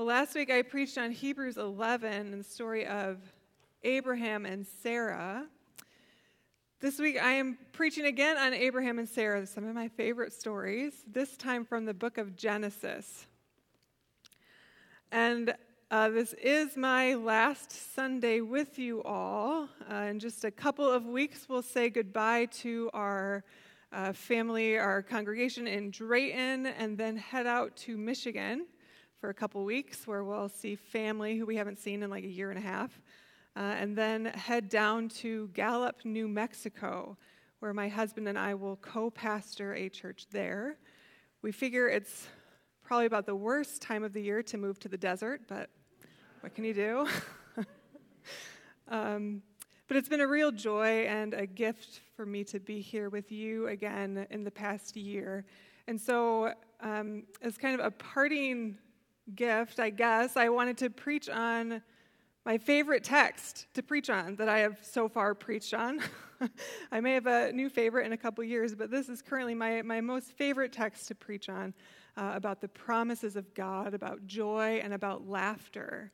Well, last week I preached on Hebrews 11 and the story of Abraham and Sarah. This week I am preaching again on Abraham and Sarah, some of my favorite stories, this time from the book of Genesis. And uh, this is my last Sunday with you all. Uh, in just a couple of weeks, we'll say goodbye to our uh, family, our congregation in Drayton, and then head out to Michigan for a couple weeks where we'll see family who we haven't seen in like a year and a half. Uh, and then head down to Gallup, New Mexico, where my husband and I will co pastor a church there. We figure it's probably about the worst time of the year to move to the desert, but what can you do? um, but it's been a real joy and a gift for me to be here with you again in the past year. And so, um, as kind of a parting gift, I guess, I wanted to preach on my favorite text to preach on that I have so far preached on. I may have a new favorite in a couple years, but this is currently my, my most favorite text to preach on uh, about the promises of God, about joy, and about laughter.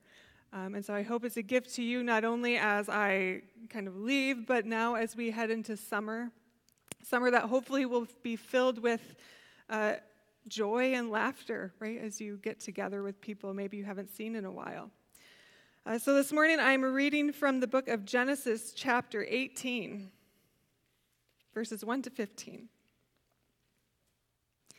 Um, and so I hope it's a gift to you not only as I kind of leave, but now as we head into summer. Summer that hopefully will be filled with uh, joy and laughter, right, as you get together with people maybe you haven't seen in a while. Uh, so this morning I'm reading from the book of Genesis, chapter 18, verses 1 to 15. It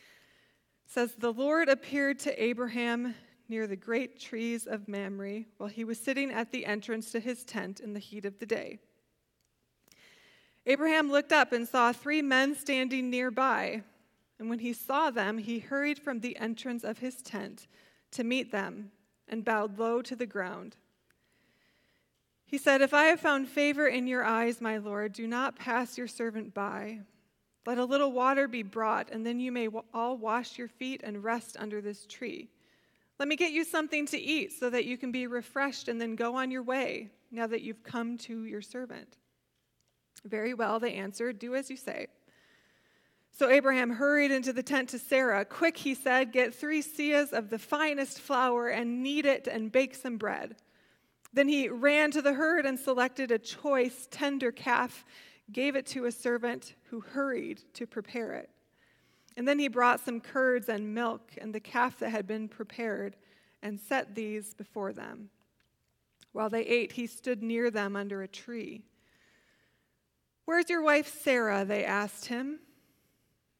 says, The Lord appeared to Abraham near the great trees of Mamre while he was sitting at the entrance to his tent in the heat of the day. Abraham looked up and saw three men standing nearby. And when he saw them, he hurried from the entrance of his tent to meet them and bowed low to the ground. He said, If I have found favor in your eyes, my Lord, do not pass your servant by. Let a little water be brought, and then you may all wash your feet and rest under this tree. Let me get you something to eat so that you can be refreshed and then go on your way now that you've come to your servant. Very well, they answered, Do as you say. So Abraham hurried into the tent to Sarah. Quick, he said, get three seahs of the finest flour and knead it and bake some bread. Then he ran to the herd and selected a choice, tender calf, gave it to a servant who hurried to prepare it. And then he brought some curds and milk and the calf that had been prepared and set these before them. While they ate, he stood near them under a tree. Where's your wife Sarah? They asked him.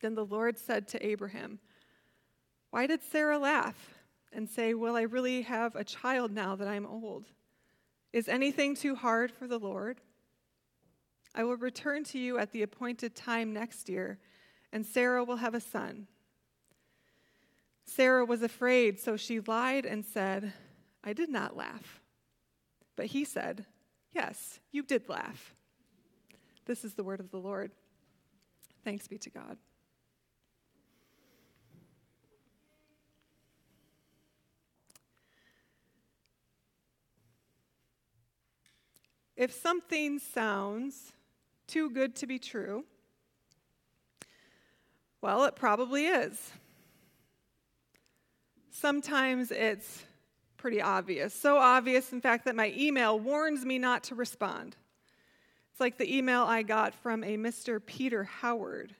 Then the Lord said to Abraham, Why did Sarah laugh and say, Will I really have a child now that I'm old? Is anything too hard for the Lord? I will return to you at the appointed time next year, and Sarah will have a son. Sarah was afraid, so she lied and said, I did not laugh. But he said, Yes, you did laugh. This is the word of the Lord. Thanks be to God. If something sounds too good to be true, well, it probably is. Sometimes it's pretty obvious. So obvious, in fact, that my email warns me not to respond. It's like the email I got from a Mr. Peter Howard.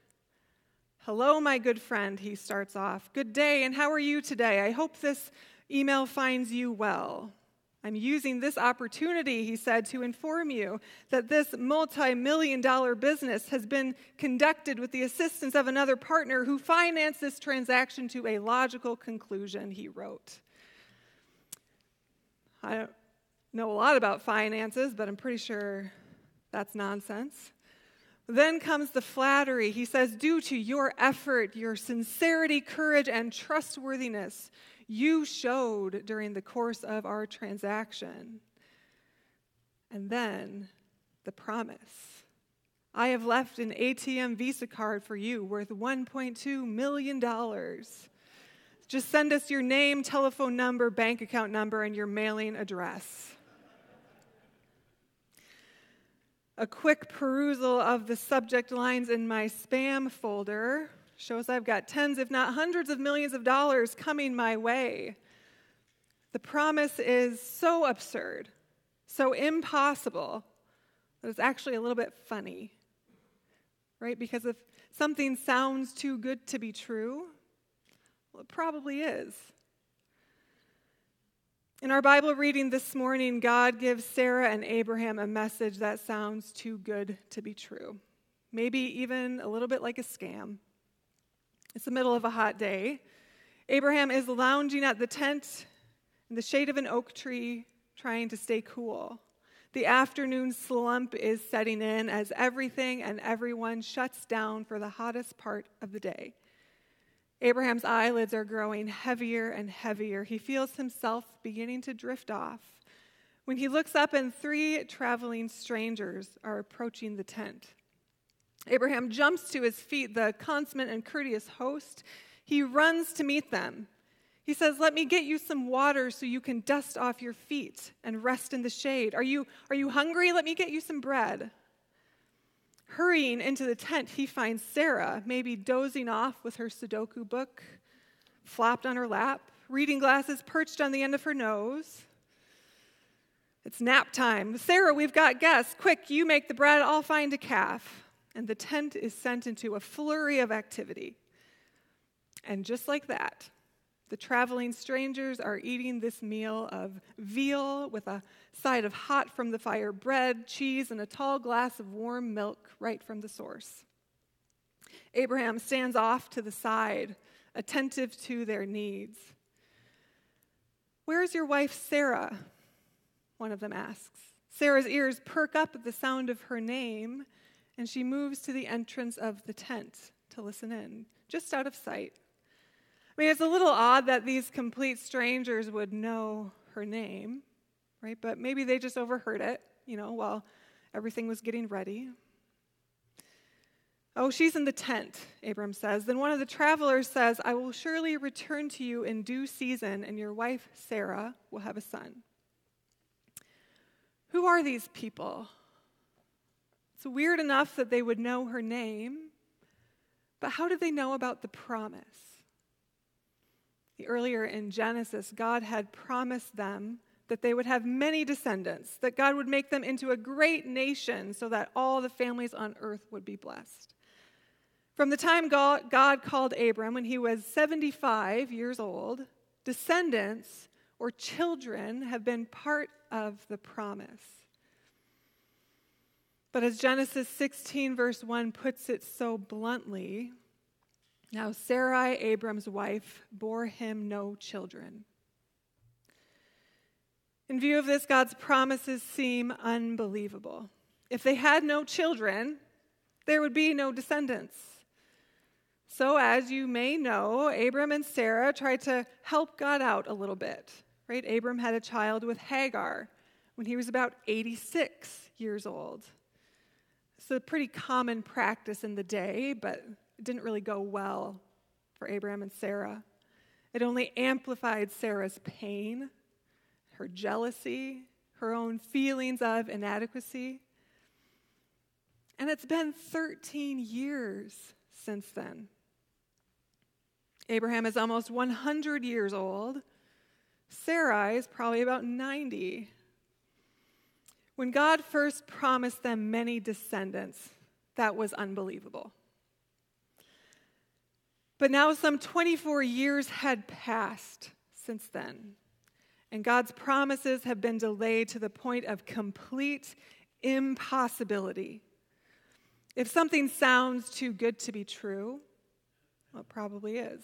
Hello, my good friend, he starts off. Good day, and how are you today? I hope this email finds you well. I'm using this opportunity, he said, to inform you that this multi million dollar business has been conducted with the assistance of another partner who financed this transaction to a logical conclusion, he wrote. I don't know a lot about finances, but I'm pretty sure that's nonsense. Then comes the flattery. He says, Due to your effort, your sincerity, courage, and trustworthiness, you showed during the course of our transaction. And then the promise I have left an ATM Visa card for you worth $1.2 million. Just send us your name, telephone number, bank account number, and your mailing address. A quick perusal of the subject lines in my spam folder shows I've got tens, if not hundreds of millions of dollars coming my way. The promise is so absurd, so impossible, that it's actually a little bit funny, right? Because if something sounds too good to be true, well, it probably is. In our Bible reading this morning, God gives Sarah and Abraham a message that sounds too good to be true. Maybe even a little bit like a scam. It's the middle of a hot day. Abraham is lounging at the tent in the shade of an oak tree, trying to stay cool. The afternoon slump is setting in as everything and everyone shuts down for the hottest part of the day. Abraham's eyelids are growing heavier and heavier. He feels himself beginning to drift off. When he looks up, and three traveling strangers are approaching the tent. Abraham jumps to his feet, the consummate and courteous host. He runs to meet them. He says, Let me get you some water so you can dust off your feet and rest in the shade. Are you, are you hungry? Let me get you some bread. Hurrying into the tent, he finds Sarah, maybe dozing off with her Sudoku book flopped on her lap, reading glasses perched on the end of her nose. It's nap time. Sarah, we've got guests. Quick, you make the bread, I'll find a calf. And the tent is sent into a flurry of activity. And just like that, the traveling strangers are eating this meal of veal with a side of hot from the fire bread, cheese, and a tall glass of warm milk right from the source. Abraham stands off to the side, attentive to their needs. Where's your wife, Sarah? One of them asks. Sarah's ears perk up at the sound of her name, and she moves to the entrance of the tent to listen in, just out of sight. I mean, it's a little odd that these complete strangers would know her name, right? But maybe they just overheard it, you know, while everything was getting ready. Oh, she's in the tent, Abram says. Then one of the travelers says, I will surely return to you in due season, and your wife, Sarah, will have a son. Who are these people? It's weird enough that they would know her name, but how did they know about the promise? Earlier in Genesis, God had promised them that they would have many descendants, that God would make them into a great nation so that all the families on earth would be blessed. From the time God, called Abram when he was 75 years old, descendants or children have been part of the promise. But as Genesis 16, verse 1 puts it so bluntly, now, Sarai, Abram's wife, bore him no children. In view of this, God's promises seem unbelievable. If they had no children, there would be no descendants. So, as you may know, Abram and Sarah tried to help God out a little bit. Right? Abram had a child with Hagar when he was about 86 years old. It's a pretty common practice in the day, but it didn't really go well for Abraham and Sarah. It only amplified Sarah's pain, her jealousy, her own feelings of inadequacy. And it's been 13 years since then. Abraham is almost 100 years old. Sarai is probably about 90. When God first promised them many descendants, that was unbelievable. But now some 24 years had passed since then, and God's promises have been delayed to the point of complete impossibility. If something sounds too good to be true, well, it probably is.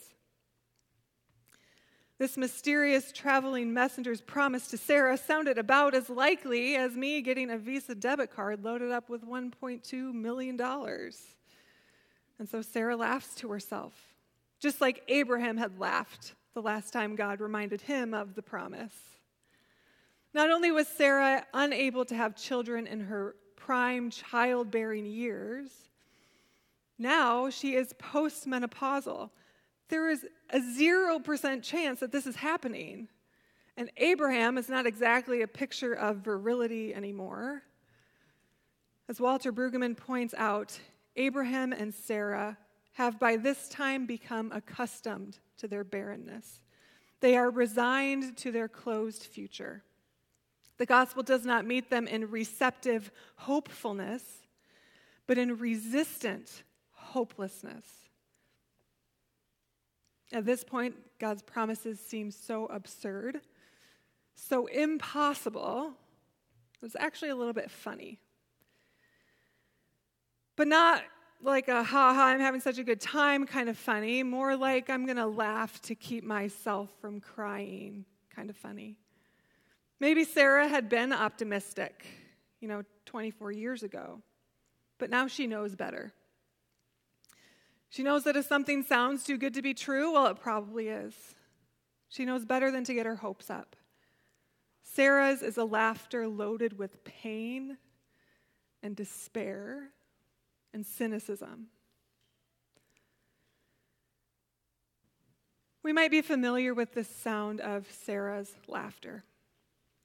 This mysterious traveling messenger's promise to Sarah sounded about as likely as me getting a Visa debit card loaded up with $1.2 million. And so Sarah laughs to herself, just like Abraham had laughed the last time God reminded him of the promise. Not only was Sarah unable to have children in her prime childbearing years, now she is postmenopausal there is a 0% chance that this is happening. And Abraham is not exactly a picture of virility anymore. As Walter Brueggemann points out, Abraham and Sarah have by this time become accustomed to their barrenness. They are resigned to their closed future. The gospel does not meet them in receptive hopefulness, but in resistant hopelessness. At this point, God's promises seem so absurd, so impossible. It's actually a little bit funny. But not like a ha ha, I'm having such a good time kind of funny, more like I'm going to laugh to keep myself from crying kind of funny. Maybe Sarah had been optimistic, you know, 24 years ago, but now she knows better. She knows that if something sounds too good to be true, well, it probably is. She knows better than to get her hopes up. Sarah's is a laughter loaded with pain and despair and cynicism. We might be familiar with the sound of Sarah's laughter.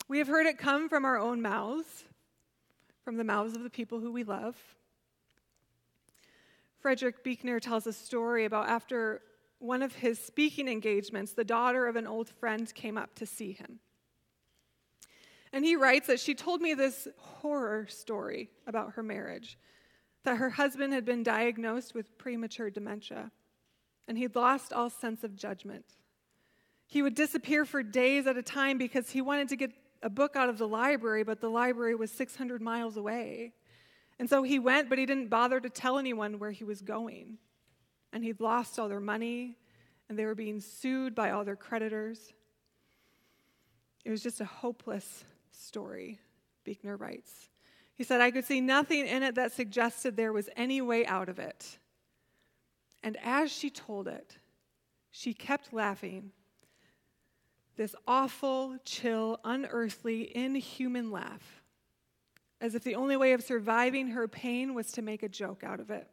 We have heard it come from our own mouths, from the mouths of the people who we love. Frederick Buechner tells a story about after one of his speaking engagements, the daughter of an old friend came up to see him. And he writes that she told me this horror story about her marriage that her husband had been diagnosed with premature dementia and he'd lost all sense of judgment. He would disappear for days at a time because he wanted to get a book out of the library, but the library was 600 miles away. And so he went, but he didn't bother to tell anyone where he was going. And he'd lost all their money, and they were being sued by all their creditors. It was just a hopeless story, Buechner writes. He said, I could see nothing in it that suggested there was any way out of it. And as she told it, she kept laughing. This awful, chill, unearthly, inhuman laugh as if the only way of surviving her pain was to make a joke out of it.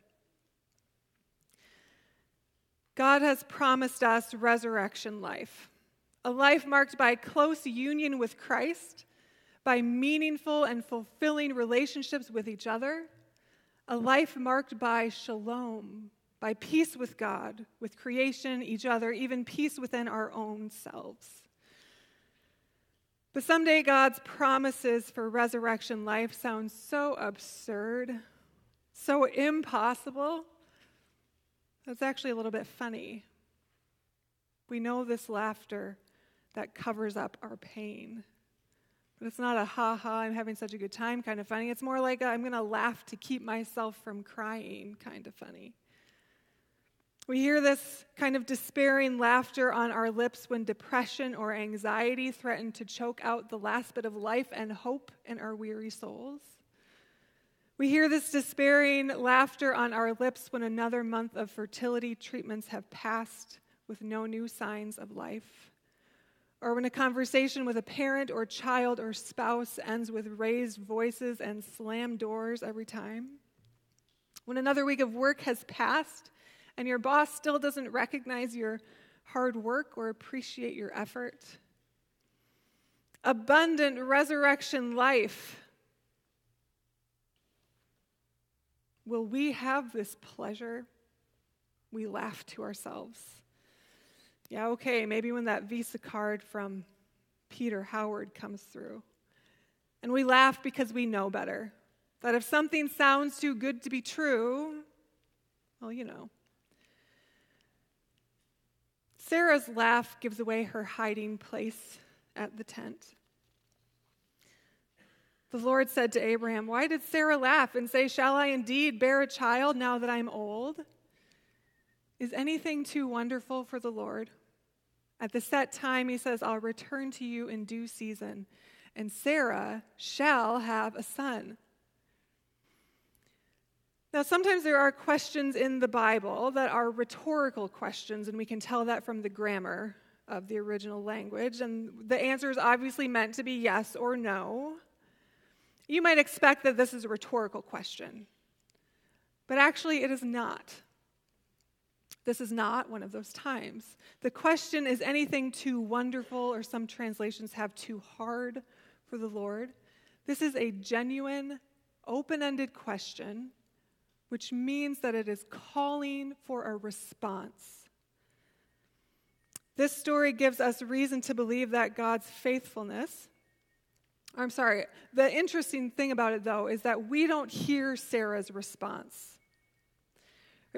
God has promised us resurrection life, a life marked by close union with Christ, by meaningful and fulfilling relationships with each other, a life marked by shalom, by peace with God, with creation, each other, even peace within our own selves. But someday God's promises for resurrection life sound so absurd, so impossible. That's actually a little bit funny. We know this laughter that covers up our pain. But it's not a ha ha, I'm having such a good time kind of funny. It's more like i am going to laugh to keep myself from crying kind of funny. We hear this kind of despairing laughter on our lips when depression or anxiety threaten to choke out the last bit of life and hope in our weary souls. We hear this despairing laughter on our lips when another month of fertility treatments have passed with no new signs of life. Or when a conversation with a parent or child or spouse ends with raised voices and slammed doors every time. When another week of work has passed and your boss still doesn't recognize your hard work or appreciate your effort. Abundant resurrection life. Will we have this pleasure? We laugh to ourselves. Yeah, okay, maybe when that Visa card from Peter Howard comes through. And we laugh because we know better. That if something sounds too good to be true, well, you know. Sarah's laugh gives away her hiding place at the tent. The Lord said to Abraham, Why did Sarah laugh and say, Shall I indeed bear a child now that I'm old? Is anything too wonderful for the Lord? At the set time, he says, I'll return to you in due season, and Sarah shall have a son. Now, sometimes there are questions in the Bible that are rhetorical questions, and we can tell that from the grammar of the original language. And the answer is obviously meant to be yes or no. You might expect that this is a rhetorical question, but actually, it is not. This is not one of those times. The question is anything too wonderful, or some translations have too hard for the Lord. This is a genuine, open ended question which means that it is calling for a response. This story gives us reason to believe that God's faithfulness. I'm sorry, the interesting thing about it, though, is that we don't hear Sarah's response.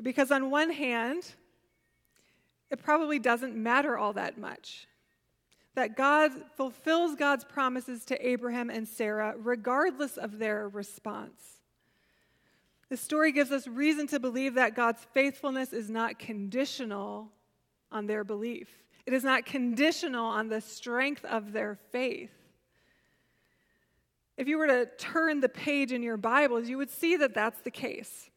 Because, on one hand, it probably doesn't matter all that much. That God fulfills God's promises to Abraham and Sarah regardless of their response. The story gives us reason to believe that God's faithfulness is not conditional on their belief. It is not conditional on the strength of their faith. If you were to turn the page in your Bibles, you would see that that's the case.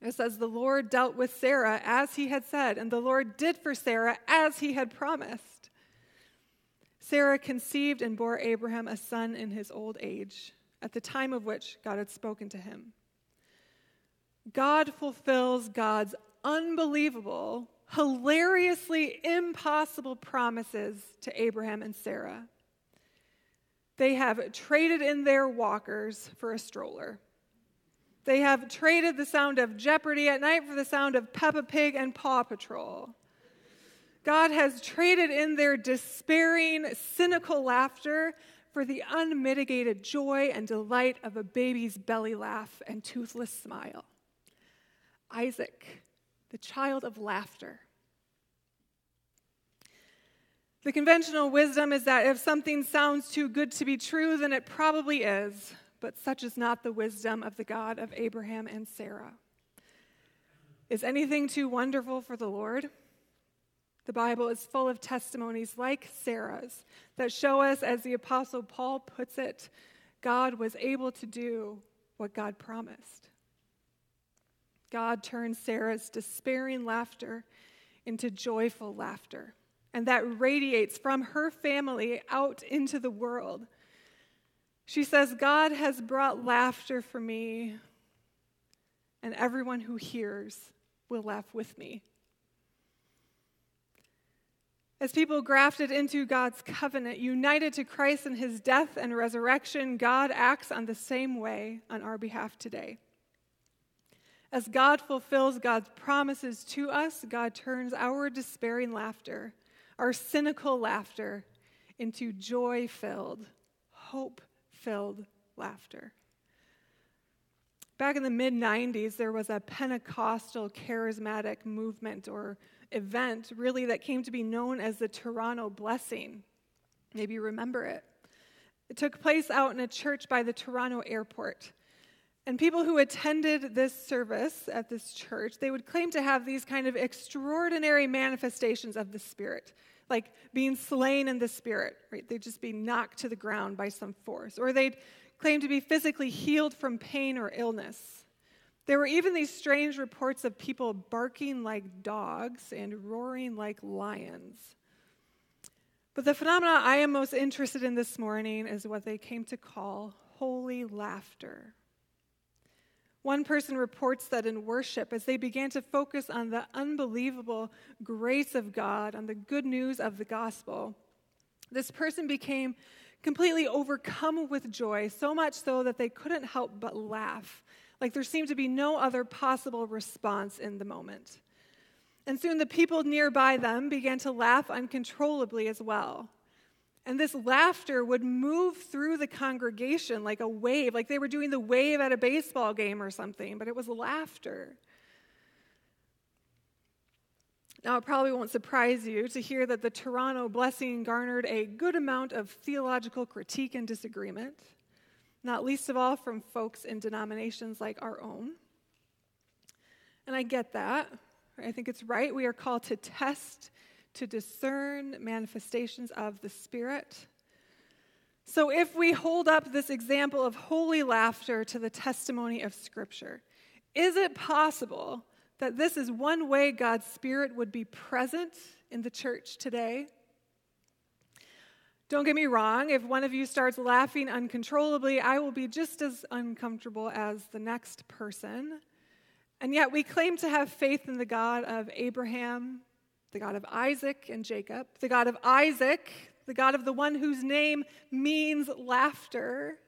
It says, The Lord dealt with Sarah as he had said, and the Lord did for Sarah as he had promised. Sarah conceived and bore Abraham a son in his old age, at the time of which God had spoken to him. God fulfills God's unbelievable, hilariously impossible promises to Abraham and Sarah. They have traded in their walkers for a stroller. They have traded the sound of Jeopardy at night for the sound of Peppa Pig and Paw Patrol. God has traded in their despairing, cynical laughter for the unmitigated joy and delight of a baby's belly laugh and toothless smile. Isaac, the child of laughter. The conventional wisdom is that if something sounds too good to be true, then it probably is, but such is not the wisdom of the God of Abraham and Sarah. Is anything too wonderful for the Lord? The Bible is full of testimonies like Sarah's that show us, as the Apostle Paul puts it, God was able to do what God promised. God turns Sarah's despairing laughter into joyful laughter. And that radiates from her family out into the world. She says, God has brought laughter for me, and everyone who hears will laugh with me. As people grafted into God's covenant, united to Christ in his death and resurrection, God acts on the same way on our behalf today. As God fulfills God's promises to us, God turns our despairing laughter, our cynical laughter, into joy filled, hope filled laughter. Back in the mid 90s, there was a Pentecostal charismatic movement or event, really, that came to be known as the Toronto Blessing. Maybe you remember it. It took place out in a church by the Toronto airport. And people who attended this service at this church, they would claim to have these kind of extraordinary manifestations of the Spirit, like being slain in the Spirit, right? They'd just be knocked to the ground by some force. Or they'd claim to be physically healed from pain or illness. There were even these strange reports of people barking like dogs and roaring like lions. But the phenomena I am most interested in this morning is what they came to call holy laughter. One person reports that in worship, as they began to focus on the unbelievable grace of God, on the good news of the gospel, this person became completely overcome with joy, so much so that they couldn't help but laugh. Like there seemed to be no other possible response in the moment. And soon the people nearby them began to laugh uncontrollably as well. And this laughter would move through the congregation like a wave, like they were doing the wave at a baseball game or something, but it was laughter. Now, it probably won't surprise you to hear that the Toronto blessing garnered a good amount of theological critique and disagreement, not least of all from folks in denominations like our own. And I get that. I think it's right. We are called to test to discern manifestations of the Spirit. So, if we hold up this example of holy laughter to the testimony of Scripture, is it possible that this is one way God's Spirit would be present in the church today? Don't get me wrong, if one of you starts laughing uncontrollably, I will be just as uncomfortable as the next person. And yet, we claim to have faith in the God of Abraham, the God of Isaac and Jacob, the God of Isaac, the God of the one whose name means laughter.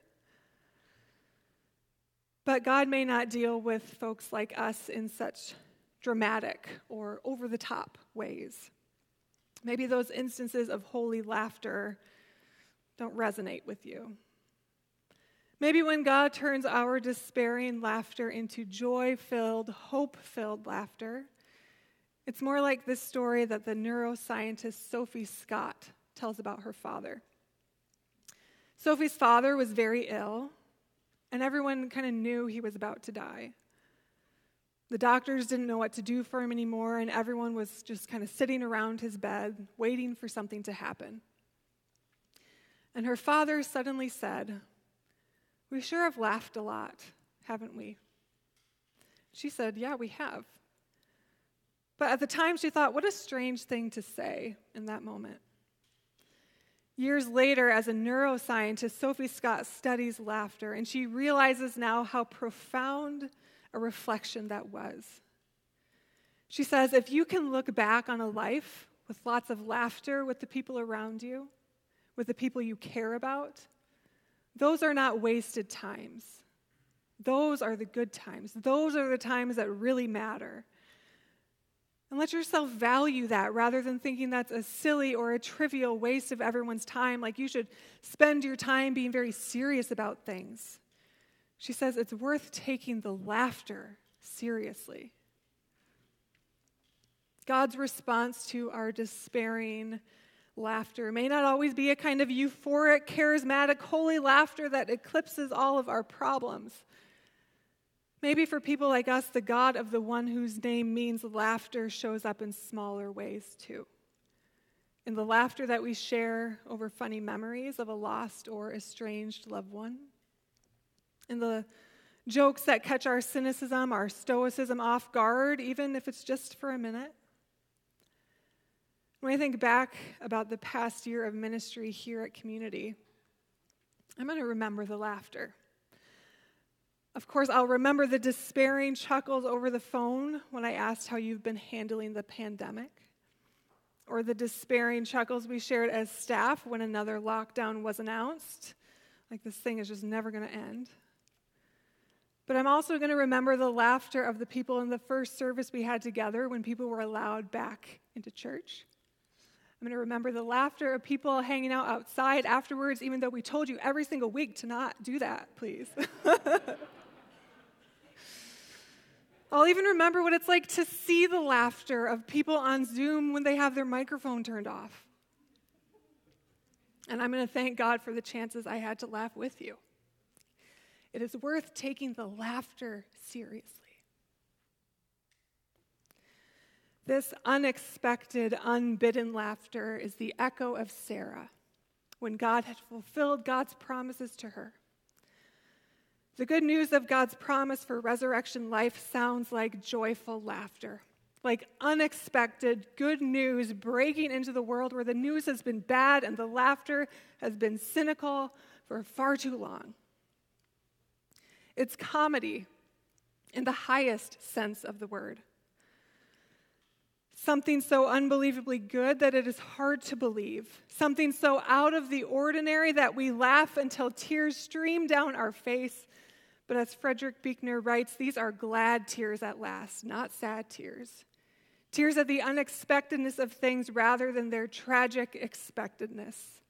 But God may not deal with folks like us in such dramatic or over the top ways. Maybe those instances of holy laughter don't resonate with you. Maybe when God turns our despairing laughter into joy filled, hope filled laughter, it's more like this story that the neuroscientist Sophie Scott tells about her father. Sophie's father was very ill, and everyone kind of knew he was about to die. The doctors didn't know what to do for him anymore, and everyone was just kind of sitting around his bed, waiting for something to happen. And her father suddenly said, We sure have laughed a lot, haven't we? She said, Yeah, we have. But at the time, she thought, What a strange thing to say in that moment. Years later, as a neuroscientist, Sophie Scott studies laughter, and she realizes now how profound a reflection that was. She says, If you can look back on a life with lots of laughter with the people around you, with the people you care about, those are not wasted times. Those are the good times. Those are the times that really matter. And let yourself value that rather than thinking that's a silly or a trivial waste of everyone's time. Like you should spend your time being very serious about things. She says it's worth taking the laughter seriously. God's response to our despairing, laughter may not always be a kind of euphoric, charismatic, holy laughter that eclipses all of our problems. Maybe for people like us, the God of the one whose name means laughter shows up in smaller ways too. In the laughter that we share over funny memories of a lost or estranged loved one. In the jokes that catch our cynicism, our stoicism off guard, even if it's just for a minute. When I think back about the past year of ministry here at Community, I'm going to remember the laughter. Of course, I'll remember the despairing chuckles over the phone when I asked how you've been handling the pandemic, or the despairing chuckles we shared as staff when another lockdown was announced. Like this thing is just never going to end. But I'm also going to remember the laughter of the people in the first service we had together when people were allowed back into church. I'm going to remember the laughter of people hanging out outside afterwards, even though we told you every single week to not do that, please. I'll even remember what it's like to see the laughter of people on Zoom when they have their microphone turned off. And I'm going to thank God for the chances I had to laugh with you. It is worth taking the laughter seriously. This unexpected, unbidden laughter is the echo of Sarah when God had fulfilled God's promises to her. The good news of God's promise for resurrection life sounds like joyful laughter, like unexpected good news breaking into the world where the news has been bad and the laughter has been cynical for far too long. It's comedy in the highest sense of the word something so unbelievably good that it is hard to believe, something so out of the ordinary that we laugh until tears stream down our face. But as Frederick Buechner writes, these are glad tears at last, not sad tears. Tears at the unexpectedness of things rather than their tragic expectedness.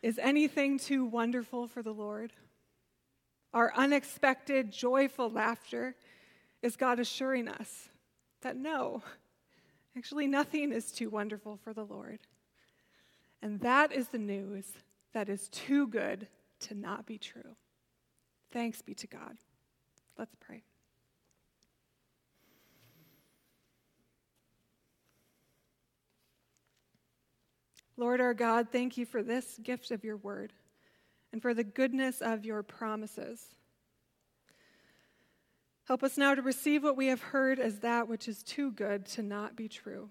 Is anything too wonderful for the Lord? Our unexpected, joyful laughter is God assuring us that no, actually, nothing is too wonderful for the Lord. And that is the news that is too good to not be true. Thanks be to God. Let's pray. Lord our God, thank you for this gift of your word and for the goodness of your promises. Help us now to receive what we have heard as that which is too good to not be true.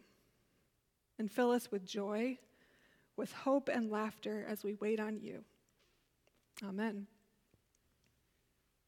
And fill us with joy, with hope and laughter as we wait on you. Amen.